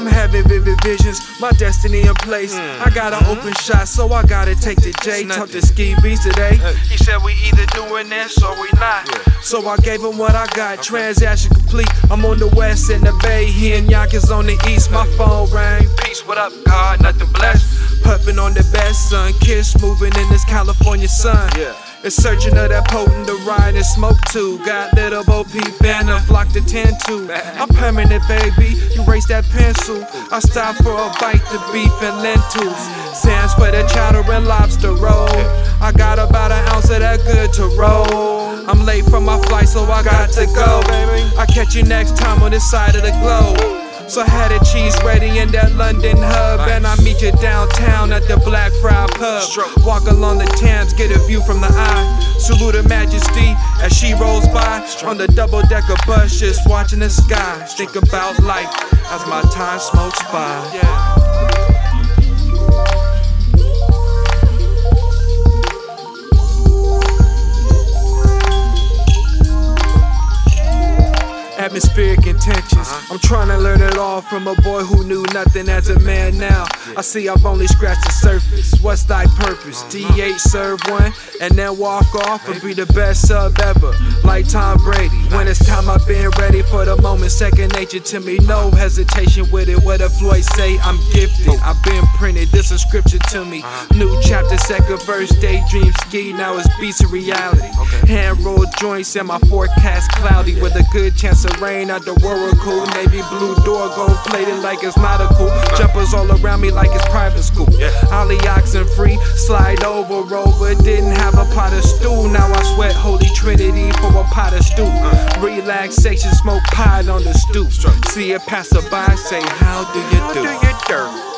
vivid visions, my destiny in place. I got an mm-hmm. open shot, so I gotta take the J. Talk to Ski Beatz today. He said we either doing this or we not. So I gave him what I got, transaction complete. I'm on the west in the bay, he and Yonkers on the east. My phone rang. Peace, what up, God? Nothing blessed. Puffin' on the best, son. Kiss moving in this California sun. Yeah. It's searching of that potent to ride and smoke too. Got little Bo Peep and a flock to tend to. I'm permanent, baby. You raise that pencil. I stop for a bite to beef and lentils. Sands for the chowder and lobster roll. I got about an ounce of that good to roll. I'm late for my flight, so I got to go. I catch you next time on this side of the globe. So I had a cheese ready in that London hub, and I meet you downtown at the Blackfriar Pub. Walk along the Thames, get a view from the eye. Salute her Majesty as she rolls by on the double decker bus, just watching the sky. Think about life as my time smokes by. Atmospheric intentions. Uh-huh. I'm trying to learn it all from a boy who knew nothing as a man now. I see I've only scratched the surface. What's thy purpose? Uh-huh. DH serve one and then walk off and be the best sub ever. Like Tom Brady. When it's time, I've been ready for the moment. Second nature to me, no hesitation with it. What if Floyd say I'm gifted? I've been printed, this is scripture to me. Uh-huh. New chapter, second verse, daydream ski. Now it's beats of reality. Hand rolled joints and my forecast cloudy with a good chance of rain out the Oracle. Navy blue door, gold plated like it's nautical. Jumpers all around me like it's private school. Ollie oxen free, slide over, rover. Didn't have a pot of Relaxation, smoke pot on the stoop. See a passerby, say, How do you do?